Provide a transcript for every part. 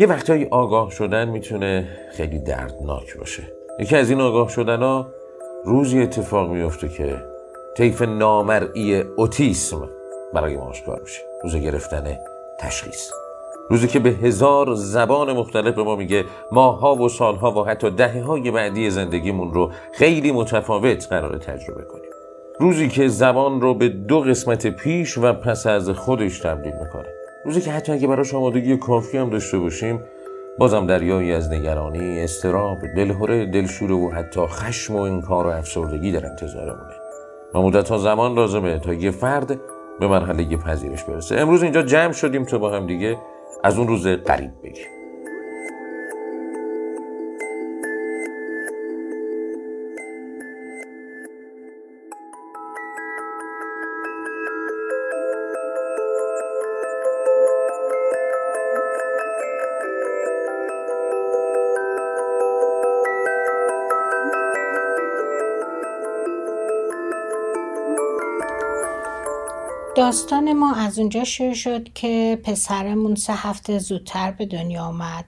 یه وقتایی آگاه شدن می‌تونه خیلی دردناک باشه. یکی از این آگاه شدن ها روزی اتفاق میفته که طیف نامرئی اوتیسم برای ما آشکار میشه. روز گرفتن تشخیص. روزی که به هزار زبان مختلف به ما میگه ماها و سالها و حتی دهه های بعدی زندگیمون رو خیلی متفاوت قرار تجربه کنیم. روزی که زبان رو به دو قسمت پیش و پس از خودش تبدیل می‌کنه. روزی که حتی اگه براش آمادگی کافی هم داشته باشیم بازم دریایی از نگرانی، استراب، دلهوره، دلشوره و حتی خشم و انکار و افسردگی در انتظارمونه. و مدت ها زمان لازمه تا یه فرد به مرحله پذیرش برسه. امروز اینجا جمع شدیم تا با هم دیگه از اون روز قریب بگیم. داستان ما از اونجا شروع شد که پسرمون سه هفته زودتر به دنیا آمد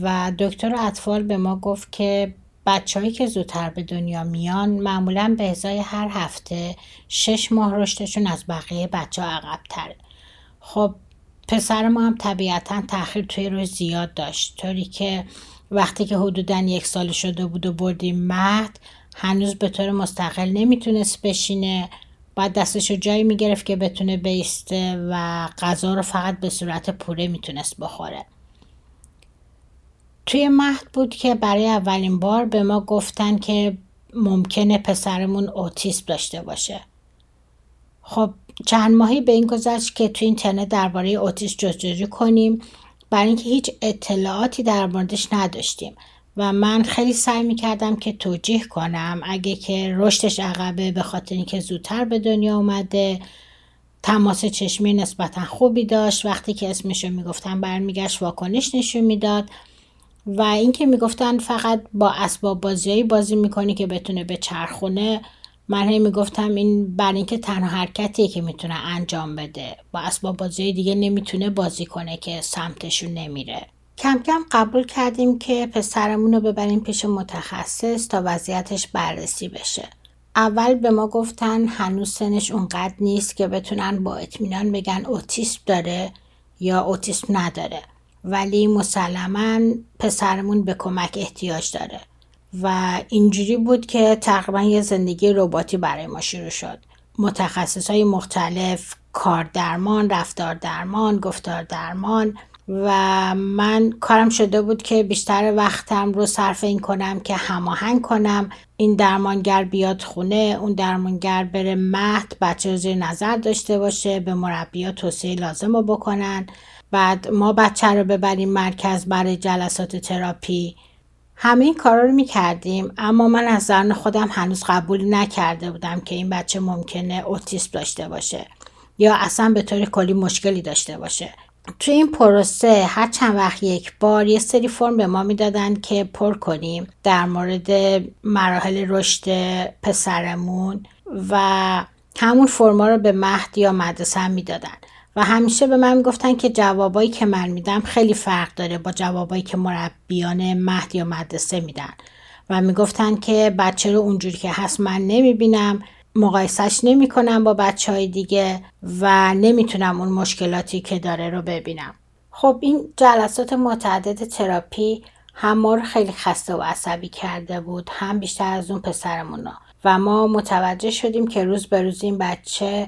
و دکتر اطفال به ما گفت که بچههایی که زودتر به دنیا میان معمولا به ازای هر هفته شش ماه رشدشون از بقیه بچه عقب تره. خب پسر ما هم طبیعتا تاخیر توی روز زیاد داشت طوری که وقتی که حدودا یک سال شده بود و بردیم مهد هنوز به طور مستقل نمی‌تونست بشینه باید دستش رو جایی می‌گرفت که بتونه بیسته و غذا رو فقط به صورت پوره می‌تونست بخوره. توی مهد بود که برای اولین بار به ما گفتن که ممکنه پسرمون اوتیسم داشته باشه. خب چند ماهی به این گذشت که توی اینترنت درباره اوتیسم جستجو کنیم. برای اینکه هیچ اطلاعاتی در موردش نداشتیم. و من خیلی سعی می‌کردم که توجیه کنم. اگه که رشدش عقبه به خاطر اینکه زودتر به دنیا اومده تماس چشمی نسبتا خوبی داشت. وقتی که اسمشو می‌گفتن برمیگشت واکنش نشون می‌داد. و اینکه می‌گفتن فقط با اسباب بازیایی بازی می‌کنی که بتونه به چرخونه من هی می‌گفتم این بر اینکه تنها حرکتیه که می‌تونه انجام بده. با اسباب بازی دیگه نمی‌تونه بازی کنه که سمتشون نمیره. کم کم قبول کردیم که پسرمون رو ببریم پیش متخصص تا وضعیتش بررسی بشه. اول به ما گفتن هنوز سنش اونقدر نیست که بتونن با اطمینان بگن اوتیسم داره یا اوتیسم نداره. ولی مسلما پسرمون به کمک احتیاج داره. و اینجوری بود که تقریبا یه زندگی رباتی برای ما شروع شد. متخصص های مختلف کار درمان، رفتار درمان، گفتار درمان و من کارم شده بود که بیشتر وقتم رو صرف این کنم که هماهنگ کنم. این درمانگر بیاد خونه اون درمانگر بره مهد بچه رو زیر نظر داشته باشه به مربیا توصیه لازم رو بکنن. بعد ما بچه رو ببریم مرکز برای جلسات تراپی. همه این کارا رو می‌کردیم اما من از زن خودم هنوز قبول نکرده بودم که این بچه ممکنه اوتیسم داشته باشه. یا اصلا به طور کلی مشکلی داشته باشه. توی این پروسه هر چند وقت یک بار یه سری فرم به ما می‌دادن که پر کنیم در مورد مراحل رشد پسرمون و همون فرما رو به مهد یا مدرسه هم می‌دادن. و همیشه به من می‌گفتن که جوابایی که من میدم خیلی فرق داره با جوابایی که مربیان مهد یا مدرسه میدن. و می‌گفتن که بچه رو اونجوری که هست من نمی‌بینم مقایسش نمی کنم با بچه های دیگه و نمی‌تونم اون مشکلاتی که داره رو ببینم. خب این جلسات متعدد تراپی هم ما رو خیلی خسته و عصبی کرده بود هم بیشتر از اون پسرمونا و ما متوجه شدیم که روز به روز این بچه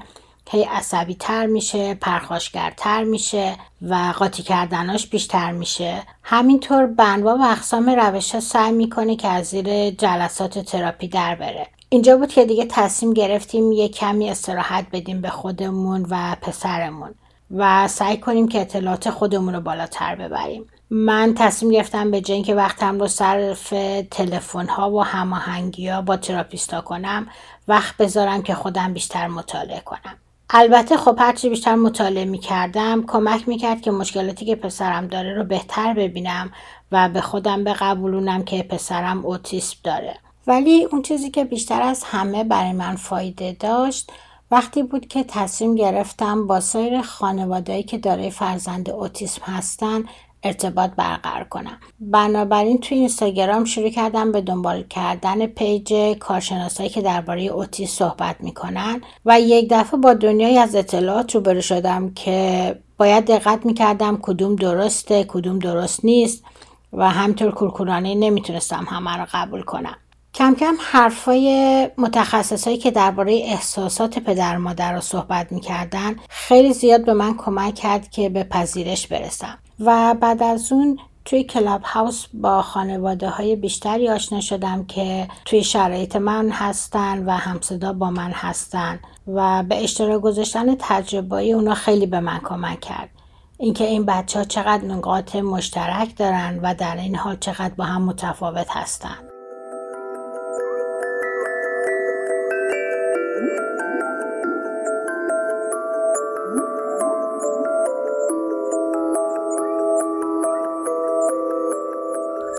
هی عصبی تر میشه پرخاشگرتر میشه و قاطی کردناش بیشتر میشه. همینطور بنوا و اقسام روش سعی می‌کنه که از زیر جلسات تراپی در بره. اینجا بود که دیگه تصمیم گرفتیم یه کمی استراحت بدیم به خودمون و پسرمون و سعی کنیم که اطلاعات خودمون رو بالاتر ببریم. من تصمیم گرفتم به جای که وقتم رو صرف تلفن ها و هماهنگی ها با تراپیستا کنم وقت بذارم که خودم بیشتر مطالعه کنم. البته خب هرچی بیشتر مطالعه می کردم کمک می کرد که مشکلاتی که پسرم داره رو بهتر ببینم و به خودم بقبولونم که پسرم اوتیسم داره. ولی اون چیزی که بیشتر از همه برای من فایده داشت وقتی بود که تصمیم گرفتم با سایر خانوادهایی که دارای فرزند اوتیسم هستن ارتباط برقرار کنم. بنابراین توی اینستاگرام شروع کردم به دنبال کردن پیج کارشناسایی که درباره اوتی صحبت می‌کنن و یک دفعه با دنیای از اطلاعات روبرو شدم که باید دقت می‌کردم کدوم درسته کدوم درست نیست و همطور کورکورانه نمی‌تونستم همه رو قبول کنم. کم کم حرفای متخصصایی که درباره احساسات پدر مادر رو صحبت می‌کردن خیلی زیاد به من کمک کرد که به پذیرش برسم. و بعد از اون توی کلاب هاوس با خانواده های بیشتری آشنا شدم که توی شرایط من هستن و همصدا با من هستن و به اشتراک گذاشتن تجربه اونا خیلی به من کمک کرد. اینکه این بچه ها چقدر نقاط مشترک دارن و در این حال چقدر با هم متفاوت هستن.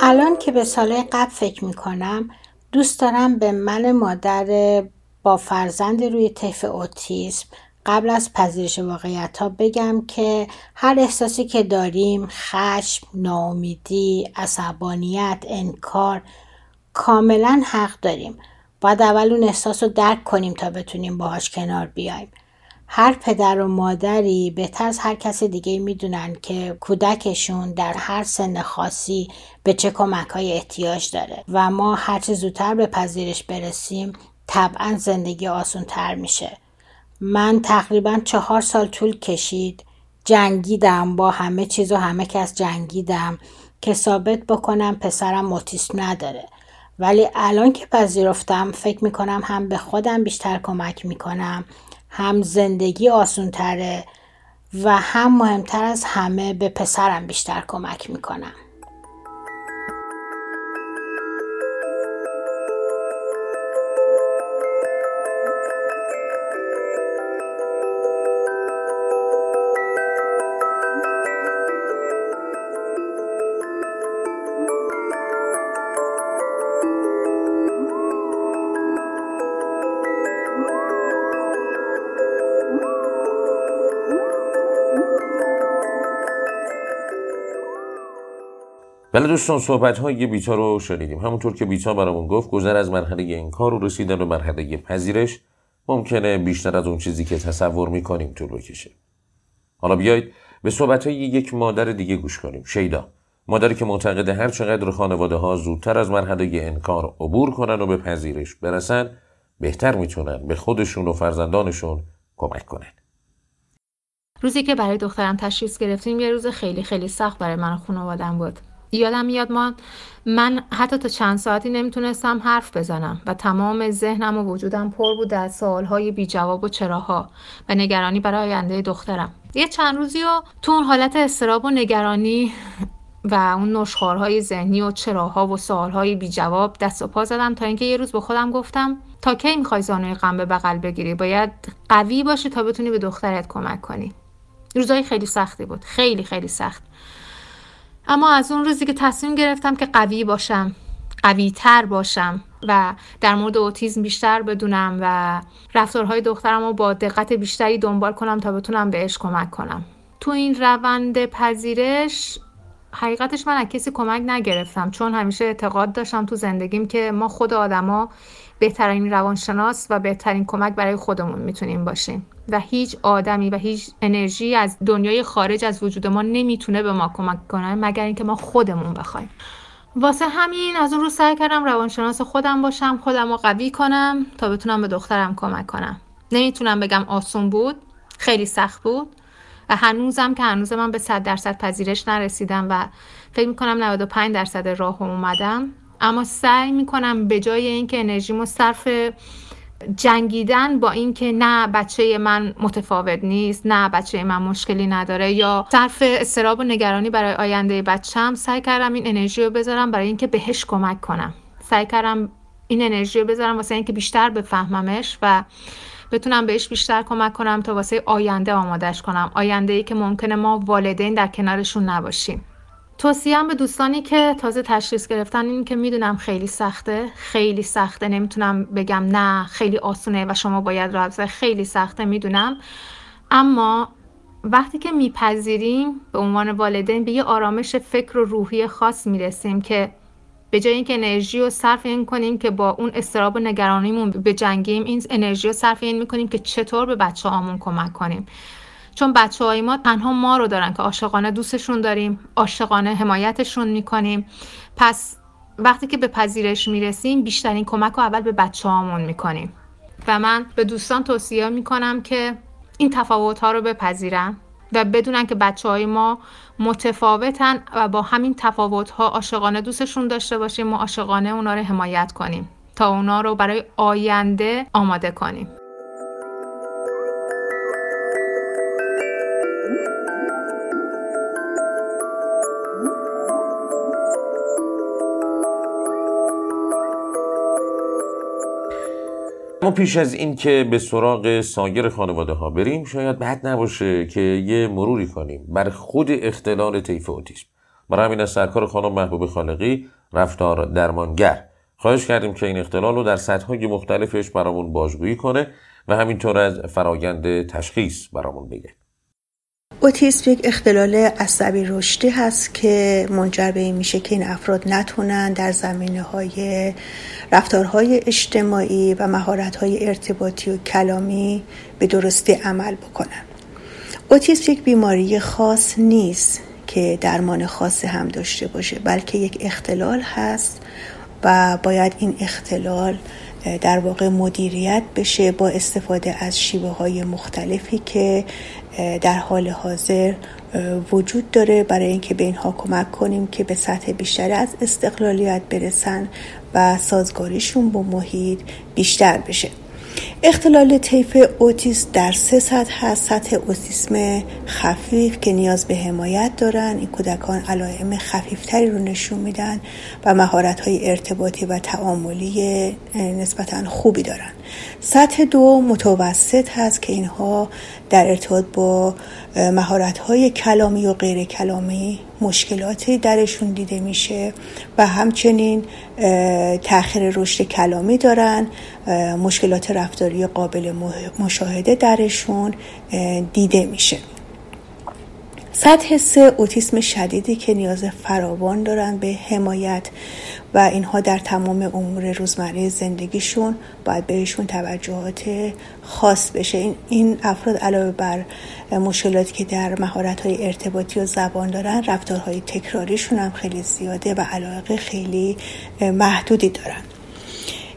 الان که به سالهای قبل فکر می‌کنم دوست دارم به من مادر با فرزند روی طیف اوتیسم قبل از پذیرش واقعیت ها بگم که هر احساسی که داریم خشم، ناامیدی، عصبانیت، انکار کاملا حق داریم. باید اول اون احساس رو درک کنیم تا بتونیم باهاش کنار بیایم. هر پدر و مادری بهتر از هر کس دیگه می‌دونن که کودکشون در هر سن خاصی به چه کمک های احتیاج داره و ما هرچه زودتر به پذیرش برسیم طبعا زندگی آسون تر میشه. من تقریبا چهار سال طول کشید جنگیدم با همه چیز و همه کس جنگیدم که ثابت بکنم پسرم اوتیسم نداره. ولی الان که پذیرفتم فکر می‌کنم هم به خودم بیشتر کمک می‌کنم هم زندگی آسون تره و هم مهمتر از همه به پسرم بیشتر کمک می‌کنم. بله دوستان صحبت های بیتا رو شنیدیم. همونطور که بیتا برامون گفت گذر از مرحله کار رو رسیدن به مرحله پذیرش ممکنه بیشتر از اون چیزی که تصور می‌کنیم طول بکشه. حالا بیایید به صحبت های یک مادر دیگه گوش کنیم. شیدا مادری که معتقده هر چقدر خانواده ها زودتر از مرحله انکار عبور کنن و به پذیرش برسن بهتر می‌تونن به خودشون و فرزندانشون کمک کنن. روزی که برای دخترم تشخیص گرفتیم یه روز خیلی خیلی سخت برای من و خانوادم بود. یادم میاد ما من حتی تا چند ساعتی نمی‌تونستم حرف بزنم و تمام ذهنم و وجودم پر بود از سوالهای بی جواب و چراها و نگرانی برای آینده دخترم. یه چند روزی و تو اون حالت استراب و نگرانی و اون نشخارهای ذهنی و چراها و سوالهای بی جواب دست و پا زدم تا اینکه یه روز به خودم گفتم تا کی می‌خوای زانوی غم به بغل بگیری؟ باید قوی باشی تا بتونی به دخترت کمک کنی. روزای خیلی سختی بود. خیلی خیلی سخت. اما از اون روزی که تصمیم گرفتم که قوی باشم قوی تر باشم و در مورد اوتیزم بیشتر بدونم و رفتارهای دخترم رو با دقت بیشتری دنبال کنم تا بتونم بهش کمک کنم. تو این روند پذیرش حقیقتش من از کسی کمک نگرفتم چون همیشه اعتقاد داشتم تو زندگیم که ما خود آدما بهترین روانشناس و بهترین کمک برای خودمون می‌تونیم باشیم. و هیچ آدمی و هیچ انرژی از دنیای خارج از وجود ما نمی‌تونه به ما کمک کنه مگر اینکه ما خودمون بخوایم. واسه همین از اون رو سعی کردم روانشناس خودم باشم خودم رو قوی کنم تا بتونم به دخترم کمک کنم. نمی‌تونم بگم آسون بود خیلی سخت بود و هنوزم که هنوز من به 100 درصد پذیرش نرسیدم و فکر می‌کنم 95 درصد راه اومدم. اما سعی می‌کنم به جای اینکه انرژیمو صرف جنگیدن با اینکه نه بچه من متفاوت نیست نه بچه من مشکلی نداره یا صرف استراب و نگرانی برای آینده بچم سعی کردم این انرژی رو بذارم برای اینکه بهش کمک کنم. سعی کردم این انرژی رو بذارم واسه اینکه بیشتر بفهممش و بتونم بهش بیشتر کمک کنم تا واسه آینده آمادش کنم. آینده ای که ممکنه ما والدین در کنارشون نباشیم. توصیم به دوستانی که تازه تشخیص گرفتن این که می‌دونم خیلی سخته. خیلی سخته. نمی‌تونم بگم نه خیلی آسونه و شما باید راحت خیلی سخته می‌دونم. اما وقتی که میپذیریم به عنوان والدین به یه آرامش فکر و روحی خاص می‌رسیم که به جای اینکه انرژی رو صرف این کنیم که با اون استراب و نگرانیمون به جنگیم این انرژی رو صرف این می‌کنیم که چطور به بچه آمون کمک کنیم. چون بچه های ما تنها ما رو دارن که عاشقانه دوستشون داریم عاشقانه حمایتشون می‌کنیم. پس وقتی که به پذیرش می‌رسیم بیشترین کمک رو اول به بچه هامون می‌کنیم. و من به دوستان توصیه می‌کنم که این تفاوت ها رو بپذیرن و بدونن که بچه های ما متفاوتن و با همین تفاوت ها عاشقانه دوستشون داشته باشیم و عاشقانه اونا رو حمایت کنیم تا اونا رو برای آینده آماده کنیم. ما پیش از این که به سراغ سایر خانواده ها بریم شاید بد نباشه که یه مروری کنیم بر خود اختلال طیف اوتیسم. برای همین از سرکار خانم محبوب خالقی رفتار درمانگر. خواهش کردیم که این اختلال رو در سطحهای مختلفش برامون بازگویی کنه و همینطور از فرایند تشخیص برامون بگه. اوتیسم یک اختلال عصبی رشدی هست که منجر به این میشه که این افراد نتونن در زمینه های رفتارهای اجتماعی و مهارت های ارتباطی و کلامی به درستی عمل بکنن. اوتیسم یک بیماری خاص نیست که درمان خاصی هم داشته باشه بلکه یک اختلال هست و باید این اختلال در واقع مدیریت بشه با استفاده از شیوه های مختلفی که در حال حاضر وجود داره برای اینکه به اینها کمک کنیم که به سطح بیشتری از استقلالیت برسن و سازگاریشون با محیط بیشتر بشه. اختلال طیف اوتیسم در سه سطح هست. سطح اوتیسم خفیف که نیاز به حمایت دارن. این کودکان علائم خفیفتری رو نشون میدن و مهارت های ارتباطی و تعاملی نسبتا خوبی دارن. سطح دو متوسط هست که اینها در ارتباط با مهارت های کلامی و غیر کلامی مشکلاتی درشون دیده میشه و همچنین تاخیر رشد کلامی دارن مشکلات رفتاری قابل مشاهده درشون دیده میشه. سطح سه اوتیسم شدیدی که نیاز فراوان دارن به حمایت و اینها در تمام امور روزمره زندگیشون باید بهشون توجهات خاص بشه. این, این افراد علاوه بر مشکلاتی که در مهارت های ارتباطی و زبان دارن رفتارهای تکراریشون هم خیلی زیاده و علاقه خیلی محدودی دارن.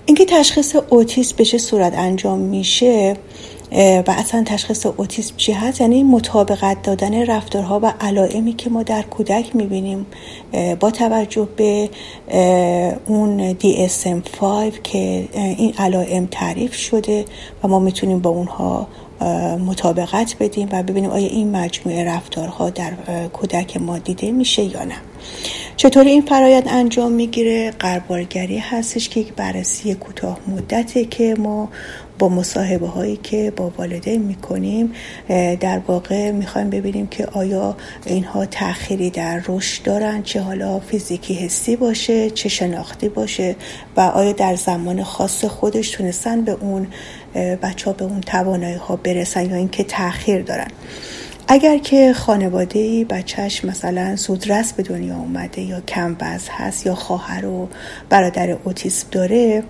اینکه تشخیص اوتیسم به چه صورت انجام میشه و اصلا تشخیص اوتیسم چی هست؟ یعنی مطابقت دادن رفتارها و علائمی که ما در کودک می‌بینیم با توجه به اون DSM-5 که این علائم تعریف شده و ما می‌تونیم با اونها مطابقت بدیم و ببینیم آیا این مجموعه رفتارها در کودک ما دیده میشه یا نه. چطوری این فرایند انجام می‌گیره؟ قربالگری هستش که یک بررسی کوتاه مدته که ما با مصاحبه هایی که با والدین می‌کنیم در واقع می‌خوایم ببینیم که آیا اینها تأخیری در رشد دارن چه حالا فیزیکی حسی باشه چه شناختی باشه و آیا در زمان خاص خودش تونستن به اون بچه ها به اون توانایی ها برسن یا اینکه تاخیر دارن. اگر که خانواده ای بچهش مثلا سودرس به دنیا اومده یا کم هست یا خواهر و برادر اوتیسم داره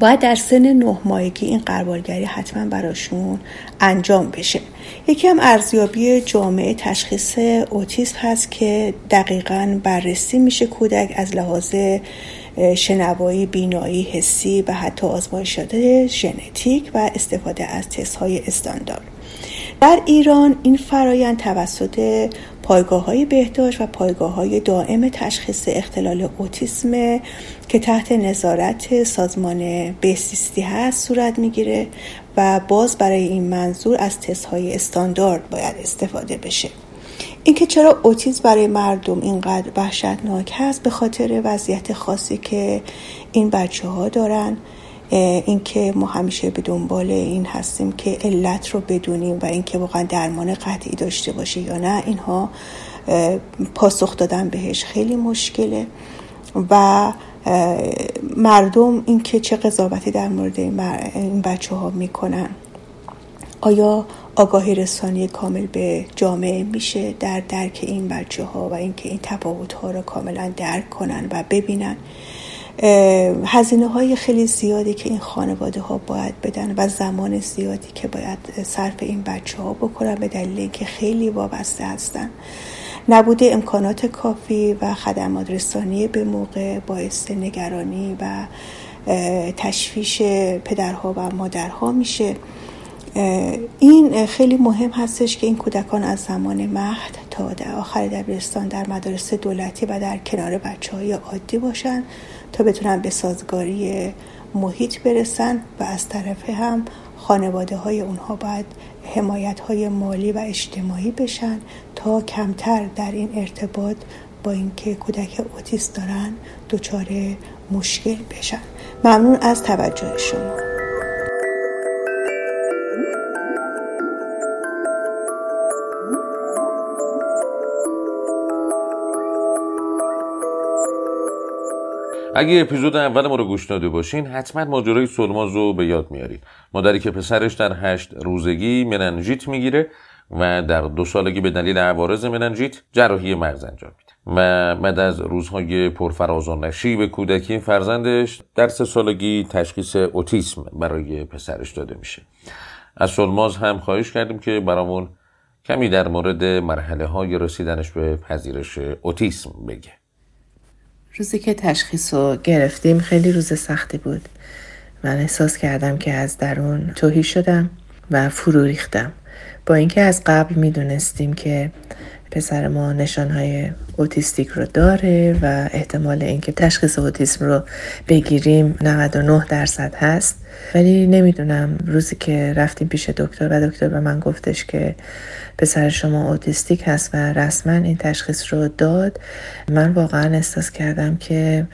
باید در سن نه ماهگی این قربالگری حتما براشون انجام بشه. یکی هم ارزیابی جامعه تشخیص اوتیسم هست که دقیقا بررسی میشه کودک از لحاظ شنوایی بینایی حسی و حتی آزمایشات ژنتیک و استفاده از تست های استاندارد. در ایران این فرایند توسط پایگاه های بهداشت و پایگاه های دائم تشخیص اختلال اوتیسم که تحت نظارت سازمان بهسیستی هست صورت می‌گیره و باز برای این منظور از تست های استاندارد باید استفاده بشه. اینکه چرا اوتیسم برای مردم اینقدر وحشتناک هست به خاطر وضعیت خاصی که این بچه ها دارن اینکه ما همیشه به دنبال این هستیم که علت رو بدونیم و اینکه واقعا درمان قطعی داشته باشه یا نه اینها پاسخ دادن بهش خیلی مشکله. و مردم اینکه چه قضاوتی در مورد این بچه ها می‌کنن. آیا آگاهی رسانی کامل به جامعه میشه در درک این بچه ها و اینکه این تفاوت ها رو کاملا درک کنن و ببینن؟ هزینه های خیلی زیادی که این خانواده ها باید بدن و زمان زیادی که باید صرف این بچه ها بکنن به دلیل اینکه خیلی وابسته هستن. نبود امکانات کافی و خدمات رسانی به موقع باعث نگرانی و تشویش پدرها و مادرها میشه. این خیلی مهم هستش که این کودکان از زمان مهد تا در آخر دبیرستان در مدارس دولتی و در کنار بچه های عادی باشن تا بتونن به سازگاری محیط برسن و از طرف هم خانواده های اونها باید حمایت های مالی و اجتماعی بشن تا کمتر در این ارتباط با اینکه کودک اوتیست دارن دچار مشکل بشن. ممنون از توجه شما. اگه اپیزود اول ما رو گوش داده باشین حتما ماجرای سلماز رو به یاد میارید مادری که پسرش در هشت روزگی مننژیت می‌گیره و در دو سالگی به دلیل عوارض مننژیت جراحی مغز انجام میده. و بعد از روزهای پرفراز و نشیب کودکی فرزندش در سه سالگی تشخیص اوتیسم برای پسرش داده میشه. از سلماز هم خواهش کردیم که برامون کمی در مورد مرحله های رسیدنش به پذیرش اوتیسم بگه. روزی که تشخیص رو گرفتیم خیلی روز سختی بود. من احساس کردم که از درون توهی شدم و فرو ریختم. با اینکه از قبل می‌دونستیم که پسر ما نشانهای اوتیستیک رو داره و احتمال اینکه تشخیص اوتیسم رو بگیریم 99 درصد هست. ولی نمی‌دونم روزی که رفتیم پیش دکتر و دکتر به من گفتش که پسر شما اوتیستیک هست و رسما این تشخیص رو داد من واقعا احساس کردم که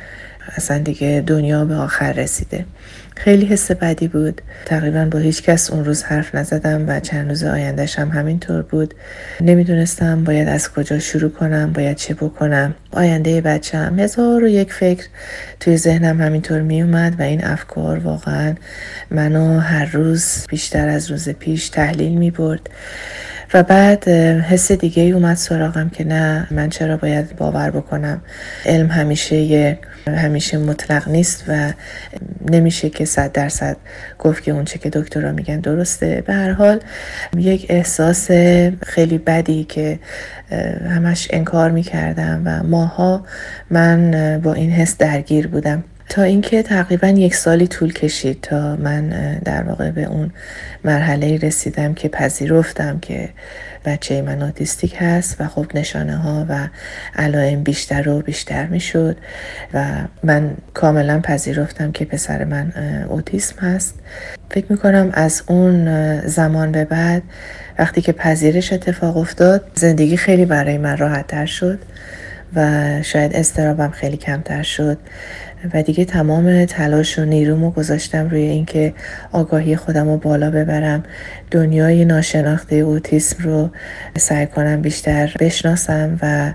اصلا دیگه دنیا به آخر رسیده. خیلی حس بدی بود. تقریبا با هیچ کس اون روز حرف نزدم و چند روز آیندهش هم همینطور بود. نمی‌دونستم باید از کجا شروع کنم باید چه بکنم. آینده بچه هم هزار و یک فکر توی ذهنم همینطور میومد و این افکار واقعا منو هر روز بیشتر از روز پیش تحلیل می برد و بعد حس دیگه ای اومد سراغم که نه من چرا باید باور بکنم. علم همیشه همیشه مطلق نیست و نمیشه که صد درصد گفت که اونچه که دکترها میگن درسته. به هر حال یک احساس خیلی بدی که همش انکار می‌کردم و ماها من با این حس درگیر بودم. تا اینکه تقریبا یک سالی طول کشید تا من در واقع به اون مرحله رسیدم که پذیرفتم که بچه من آتیستیک هست و خب نشانه ها و علائم بیشتر و بیشتر می شد و من کاملا پذیرفتم که پسر من اوتیسم هست. فکر می کنم از اون زمان به بعد وقتی که پذیرش اتفاق افتاد زندگی خیلی برای من راحت تر شد و شاید استرابم خیلی کمتر شد. و دیگه تمام تلاش و نیرومو گذاشتم روی اینکه آگاهی خودم رو بالا ببرم. دنیای ناشناخته اوتیسم رو سعی کنم بیشتر بشناسم و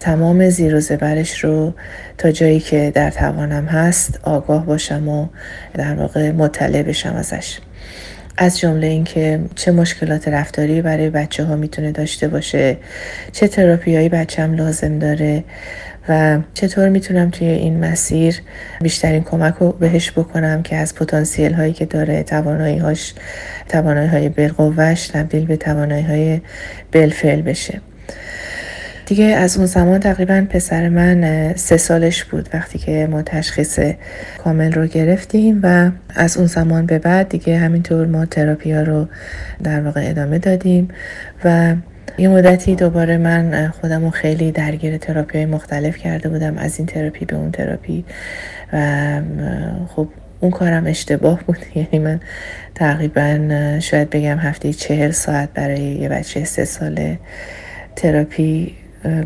تمام زیر و زبرش رو تا جایی که در توانم هست آگاه باشم و در واقع مطلع بشم ازش. از جمله اینکه چه مشکلات رفتاری برای بچه ها می‌تونه داشته باشه چه تراپی هایی بچم لازم داره و چطور می‌تونم توی این مسیر بیشترین کمک رو بهش بکنم که از پتانسیل هایی که داره توانایی هاش توانایی های بالقوهش تبدیل به توانایی های بالفعل بشه. دیگه از اون زمان تقریبا پسر من سه سالش بود وقتی که ما تشخیص کامل رو گرفتیم و از اون زمان به بعد دیگه همینطور ما تراپی ها رو در واقع ادامه دادیم و یه مدتی دوباره من خودم خیلی درگیر تراپی های مختلف کرده بودم. از این تراپی به اون تراپی. و خب اون کارم اشتباه بود. یعنی من تقریبا شاید بگم هفته چهل ساعت برای یه بچه سه ساله تراپی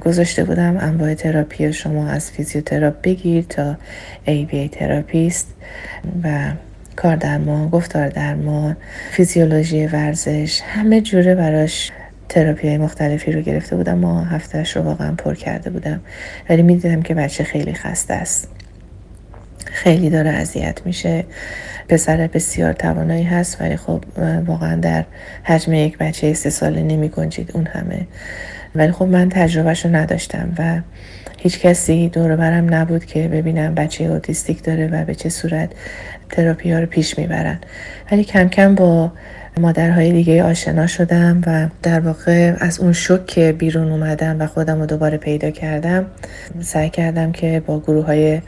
گذاشته بودم. انواع تراپی شما از فیزیوتراپ بگیر تا ABA therapist. و کار درمان گفتار درمان فیزیولوژی ورزش همه جوره براش تراپی های مختلفی رو گرفته بودم ما هفتهش رو واقعا پر کرده بودم. ولی می‌دیدم که بچه خیلی خسته است. خیلی داره اذیت میشه. پسر بسیار توانایی هست ولی خب واقعا در حجم یک بچه سه ساله نمی گنجید اون همه. ولی خب من تجربهش رو نداشتم و هیچ کسی دور برم نبود که ببینم بچه اوتیستیک داره و به چه صورت تراپی ها رو پیش می‌برن. ولی کم کم با مادرهای دیگه آشنا شدم و در واقع از اون شک بیرون اومدم و خودم رو دوباره پیدا کردم سعی کردم که با گروه های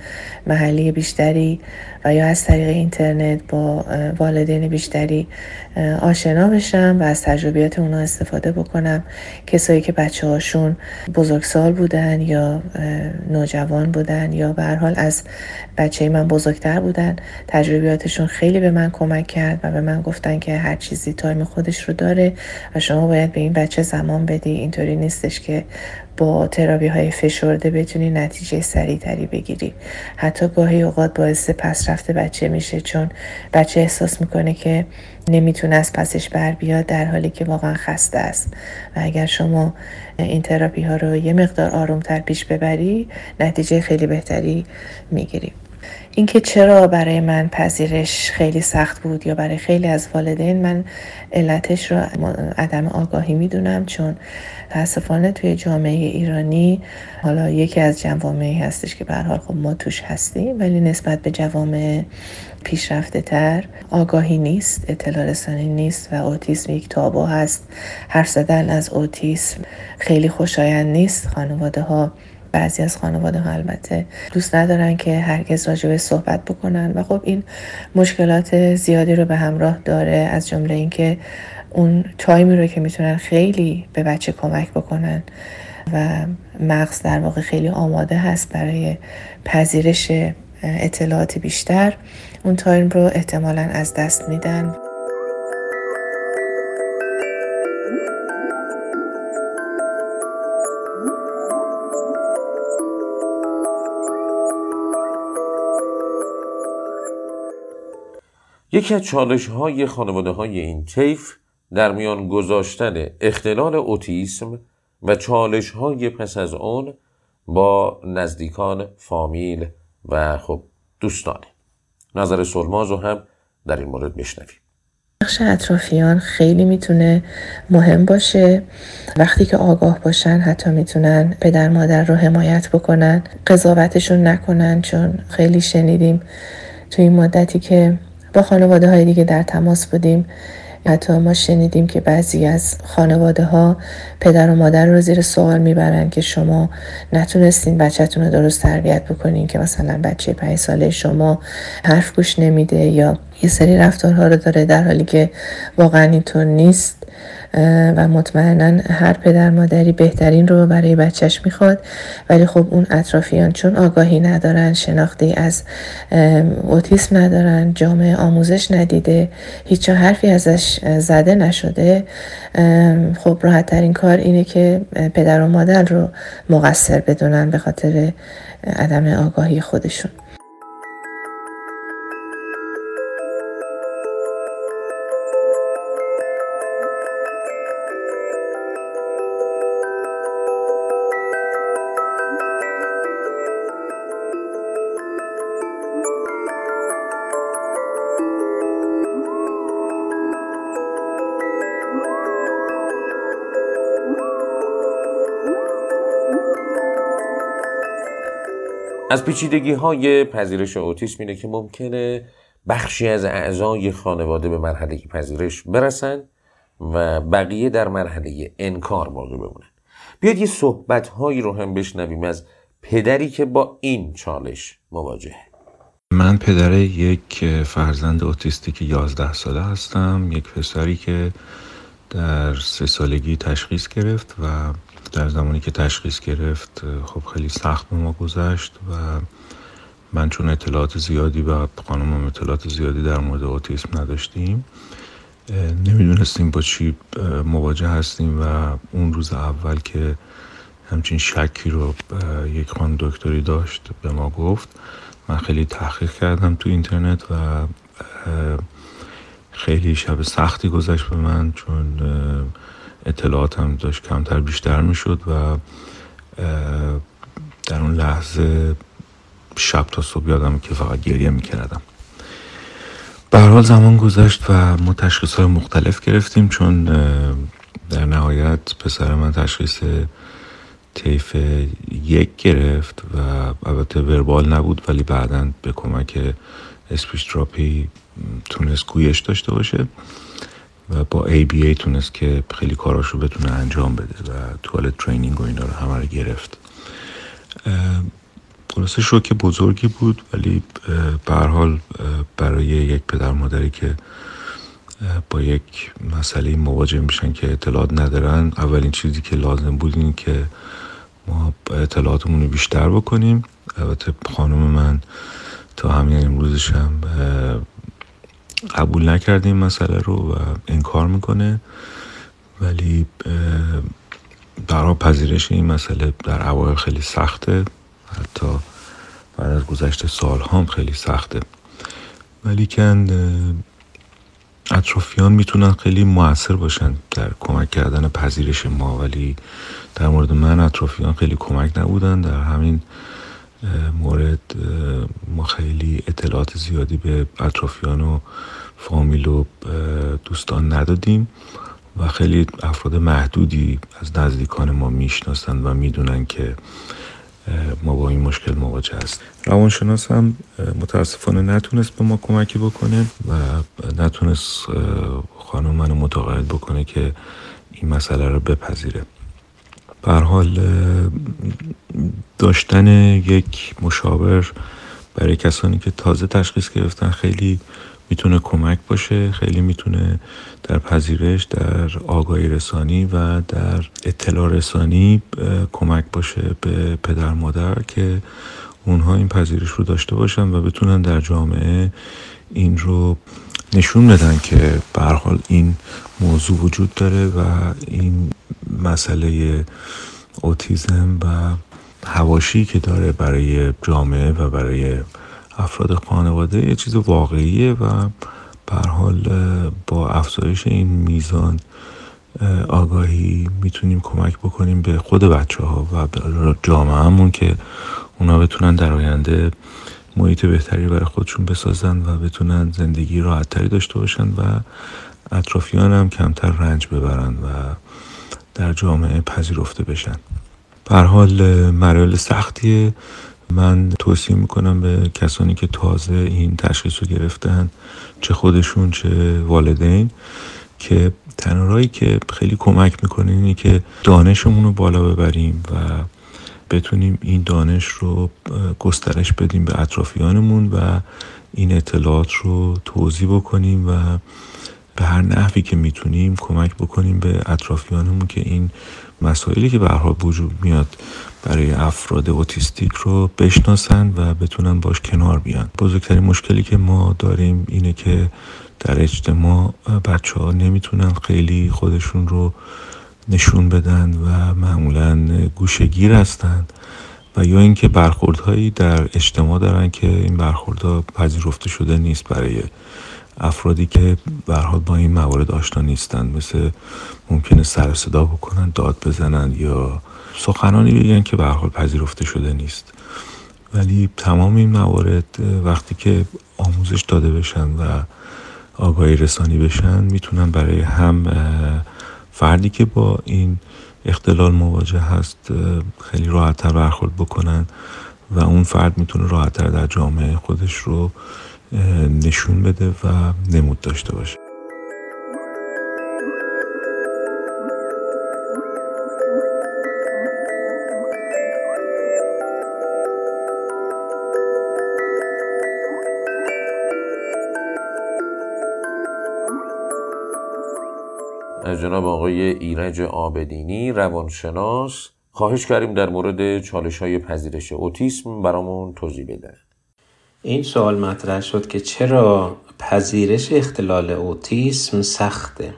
محلی بیشتری و یا از طریق اینترنت با والدین بیشتری آشنا بشم و از تجربیات اونا استفاده بکنم. کسایی که بچه هاشون بزرگسال بودن یا نوجوان بودن یا به حال از بچه من بزرگتر بودن تجربیاتشون خیلی به من کمک کرد و به من گفتن که هر چیزی تایم خودش رو داره و شما باید به این بچه زمان بدی. اینطوری نیستش که با ترابی های فشرده بتونی نتیجه سریعتری بگیری. حتی گاهی اوقات باعث پس رفته بچه میشه چون بچه احساس می‌کنه که نمی‌تونه از پسش بر بیاد در حالی که واقعا خسته است. و اگر شما این تراپی ها رو یه مقدار آرومتر پیش ببری نتیجه خیلی بهتری می‌گیری. اینکه چرا برای من پذیرش خیلی سخت بود یا برای خیلی از والدین من علتش رو عدم آگاهی می‌دونم چون متاسفانه توی جامعه ایرانی حالا یکی از جوامعی هستش که به حال خب ما توش هستیم ولی نسبت به جوامع پیشرفته تر آگاهی نیست اطلاع رسانی نیست و اوتیسم یک تابو هست. حرف زدن از اوتیسم خیلی خوشایند نیست. خانواده ها بعضی از خانواده ها البته دوست ندارن که هرگز راجبه صحبت بکنن و خب این مشکلات زیادی رو به همراه داره از جمله اینکه اون تایمی رو که می‌تونن خیلی به بچه کمک بکنن و مغز در واقع خیلی آماده هست برای پذیرش اطلاعات بیشتر اون تایم رو احتمالا از دست میدن. یکی از چالش های خانواده های این طیف در میان گذاشتن اختلال اوتیسم و چالش های پس از اون با نزدیکان فامیل و خب دوستانه نظر سلماز رو هم در این مورد بشنویم. نقش اطرافیان خیلی می‌تونه مهم باشه. وقتی که آگاه باشن حتی می‌تونن پدر مادر رو حمایت بکنن. قضاوتشون نکنن چون خیلی شنیدیم تو این مدتی که با خانواده های دیگه در تماس بودیم. حتی ما شنیدیم که بعضی از خانواده ها پدر و مادر رو زیر سوال می‌برن که شما نتونستین بچهتون رو درست تربیت بکنین که مثلا بچه پنج ساله شما حرف گوش نمیده یا یه سری رفتارها رو داره در حالی که واقعا اینطور نیست و مطمئنا هر پدر مادری بهترین رو برای بچهش می‌خواد. ولی خب اون اطرافیان چون آگاهی ندارن شناختی از اوتیسم ندارن جامعه آموزش ندیده هیچ حرفی ازش زده نشده خب راحت ترین کار اینه که پدر و مادر رو مقصر بدونن به خاطر عدم آگاهی خودشون. از پیچیدگی های پذیرش اوتیسم اینه که ممکنه بخشی از اعضای خانواده به مرحله پذیرش برسن و بقیه در مرحله انکار باقی بمونن. بیاد یه صحبت هایی رو هم بشنویم از پدری که با این چالش مواجهه من پدر یک فرزند اوتیستیک 11 ساله هستم یک پسری که در سه سالگی تشخیص گرفت و در زمانی که تشخیص گرفت خب خیلی سخت به ما گذشت و من چون اطلاعات زیادی و خانمم اطلاعات زیادی در مورد اوتیسم نداشتیم نمی‌دونستیم با چی مواجه هستیم و اون روز اول که همچین شکی رو یک خان دکتری داشت به ما گفت. من خیلی تحقیق کردم تو اینترنت و خیلی شب سختی گذشت به من چون اطلاعاتم داشت کمتر بیشتر می‌شد و در اون لحظه شب تا صبح یادم که فقط گریه می‌کردم. به حال زمان گذشت و ما تشخیص های مختلف گرفتیم چون در نهایت پسر من تشخیص طیف یک گرفت و البته وربال نبود ولی بعدا به کمک اسپیش تراپی تونست گویش داشته باشه و با ABA تونست که خیلی کاراشو بتونه انجام بده و توالت ترینینگ و اینا رو همه رو گرفت. خلاصه شوک بزرگی بود ولی به حال برای یک پدر مادری که با یک مسئله مواجه میشن که اطلاعات ندارن اولین چیزی که لازم بود این که ما اطلاعاتمون رو بیشتر بکنیم. البته خانم من تا همین امروزش هم قبول نکرده این مسئله رو و انکار می‌کنه. ولی در پذیرش این مسئله در اوایل خیلی سخته. حتی بعد از گذشت سال هم خیلی سخته. ولی کن اطرافیان می‌تونن خیلی موثر باشن در کمک کردن پذیرش ما. ولی در مورد من اطرافیان خیلی کمک نبودن. در همین مورد ما خیلی اطلاعات زیادی به اطرافیان و فامیل و دوستان ندادیم و خیلی افراد محدودی از نزدیکان ما می‌شناسند و می‌دونن که ما با این مشکل مواجه هست روانشناس هم متاسفانه نتونست به ما کمکی بکنه و نتونست خانم منو متقاعد بکنه که این مسئله رو بپذیره. بر حال داشتن یک مشاور برای کسانی که تازه تشخیص گرفتن خیلی می‌تونه کمک باشه خیلی می‌تونه در پذیرش در آگاهی رسانی و در اطلاع رسانی کمک باشه به پدر مادر که اونها این پذیرش رو داشته باشن و بتونن در جامعه این رو نشون بدن که به حال این موضوع وجود داره و این مسئله اوتیزم و هواشی که داره برای جامعه و برای افراد خانواده یه چیز واقعیه و به حال با افزایش این میزان آگاهی می‌تونیم کمک بکنیم به خود بچه ها و جامعه همون که اونا بتونن در آینده محیط بهتری برای خودشون بسازن و بتونن زندگی راحتتری داشته باشن و اطرافیان هم کمتر رنج ببرن و در جامعه پذیرفته بشن. بر حال مراحل سختیه. من توصیه می‌کنم به کسانی که تازه این تشخیص رو گرفتن چه خودشون چه والدین که تنها که خیلی کمک می‌کنه اینه که دانشمون رو بالا ببریم و بتونیم این دانش رو گسترش بدیم به اطرافیانمون و این اطلاعات رو توضیح بکنیم و به هر نحوی که می‌تونیم کمک بکنیم به اطرافیانمون که این مسائلی که به حال وجود میاد برای افراد اوتیستیک رو بشناسن و بتونن باش کنار بیان. بزرگترین مشکلی که ما داریم اینه که در اجتماع بچه ها نمی‌تونن خیلی خودشون رو نشون بدن و معمولا گوشگیر هستند و یا اینکه برخوردهایی در اجتماع دارن که این برخوردها پذیرفته شده نیست برای افرادی که برحال با این موارد آشنا نیستند مثل ممکنه سر صدا بکنن داد بزنن یا سخنانی بگن که به حال پذیرفته شده نیست. ولی تمام این موارد وقتی که آموزش داده بشن و آگاهی رسانی بشن می‌تونن برای هم فردی که با این اختلال مواجه هست خیلی راحتتر برخورد بکنن و اون فرد می‌تونه راحتتر در جامعه خودش رو نشون بده و نمود داشته باشه. از جناب آقای ایرج آبدینی روانشناس. خواهش کردیم در مورد چالش های پذیرش اوتیسم برامون توضیح بده این سوال مطرح شد که چرا پذیرش اختلال اوتیسم سخته؟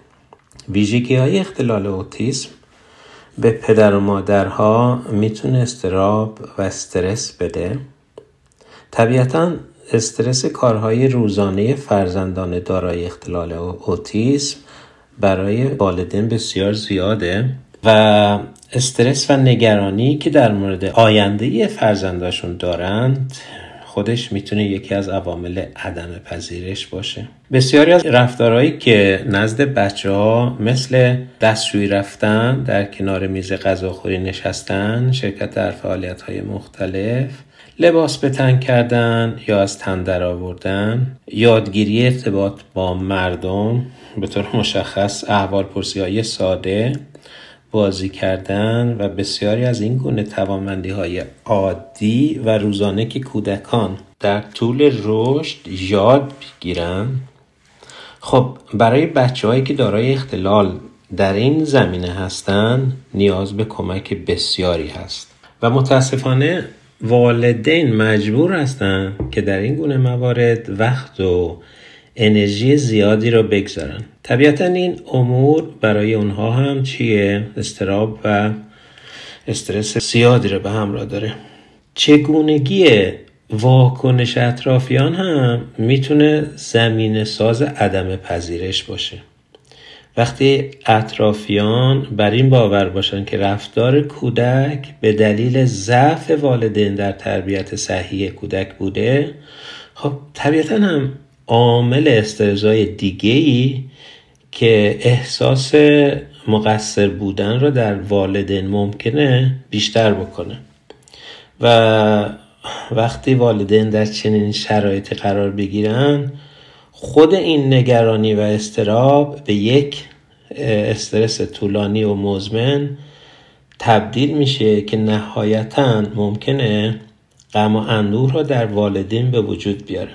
ویژگی های اختلال اوتیسم به پدر و مادرها می‌تونه استراب و استرس بده. طبیعتا استرس کارهای روزانه فرزندان دارای اختلال اوتیسم برای والدین بسیار زیاده و استرس و نگرانی که در مورد آینده فرزنداشون دارند خودش می‌تونه یکی از عوامل عدم پذیرش باشه. بسیاری از رفتارهایی که نزد بچه ها مثل دستشویی رفتن در کنار میز غذاخوری نشستن شرکت در فعالیت های مختلف لباس به تن کردن یا از تن در آوردن. یادگیری ارتباط با مردم به طور مشخص احوال پرسی های ساده بازی کردن و بسیاری از این گونه توانمندی های عادی و روزانه که کودکان در طول رشد یاد بگیرن. خب برای بچه هایی که دارای اختلال در این زمینه هستند نیاز به کمک بسیاری هست. و متاسفانه والدین مجبور هستند که در این گونه موارد وقت و انرژی زیادی را بگذارن. طبیعتا این امور برای اونها هم چیه؟ استراب و استرس زیادی را به همراه داره. چگونگی واکنش اطرافیان هم می‌تونه زمین ساز عدم پذیرش باشه. وقتی اطرافیان بر این باور باشن که رفتار کودک به دلیل ضعف والدین در تربیت صحیح کودک بوده خب طبیعتا هم عامل استرزای دیگه ای که احساس مقصر بودن را در والدین ممکنه بیشتر بکنه. و وقتی والدین در چنین شرایطی قرار بگیرن خود این نگرانی و استراب به یک استرس طولانی و مزمن تبدیل میشه که نهایتا ممکنه غم و اندوه را در والدین به وجود بیاره.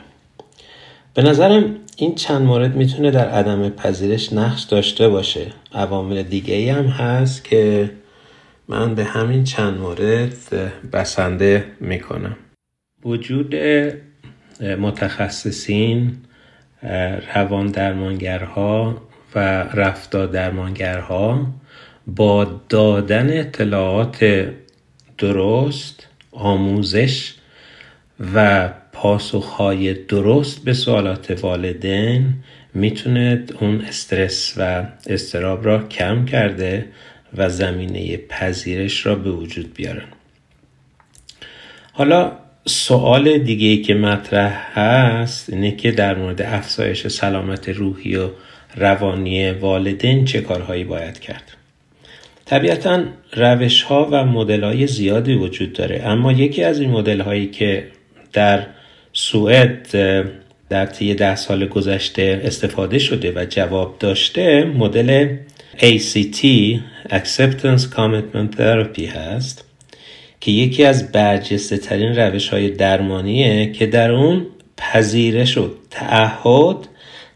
به نظرم این چند مورد می‌تونه در عدم پذیرش نقش داشته باشه. عوامل دیگه ای هم هست که من به همین چند مورد بسنده می‌کنم. وجود متخصصین روان درمانگرها و رفتار درمانگرها با دادن اطلاعات درست آموزش و پاسخهای درست به سوالات والدین می‌تونه اون استرس و استراب را کم کرده و زمینه پذیرش را به وجود بیارن حالا سوال دیگه ای که مطرح هست اینه که در مورد افزایش سلامت روحی و روانی والدین چه کارهایی باید کرد؟ طبیعتا روش ها و مدل های زیادی وجود داره اما یکی از این مدل هایی که در سوئد در طی ده سال گذشته استفاده شده و جواب داشته مدل ACT Acceptance Commitment Therapy هست. که یکی از برجسته ترین روش های درمانیه که در اون پذیرش و تعهد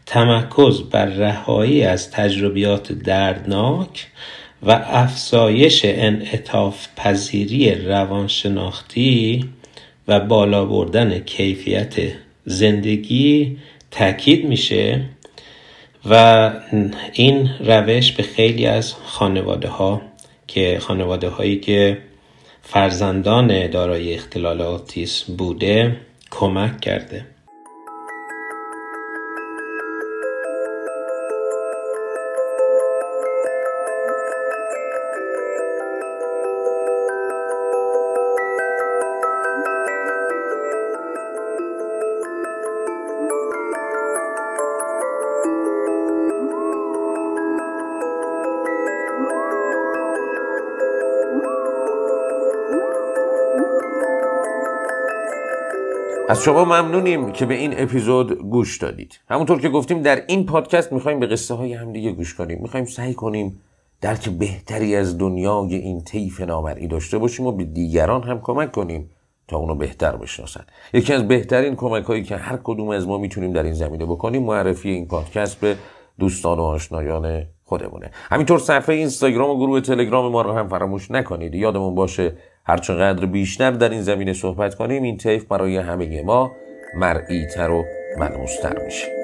تمرکز بر رهایی از تجربیات دردناک و افزایش انعطاف پذیری روانشناختی و بالا بردن کیفیت زندگی تاکید میشه و این روش به خیلی از خانواده ها که خانواده هایی که فرزندان دارای اختلال آتیسم بوده کمک کرده. از شما ممنونیم که به این اپیزود گوش دادید. همونطور که گفتیم در این پادکست می‌خوایم به قصه های همدیگه گوش کنیم. می‌خوایم سعی کنیم درک بهتری از دنیای این طیف نامرئی داشته باشیم و به دیگران هم کمک کنیم تا اونو بهتر بشناسن. یکی از بهترین کمک هایی که هر کدوم از ما می‌تونیم در این زمینه بکنیم معرفی این پادکست به دوستان و آشنایان خودمونه. همینطور صفحه اینستاگرام و گروه تلگرام ما رو هم فراموش نکنید. یادمون باشه هرچقدر بیشتر در این زمینه صحبت کنیم این طیف برای همه ما مرئیتر و ملموستر میشه.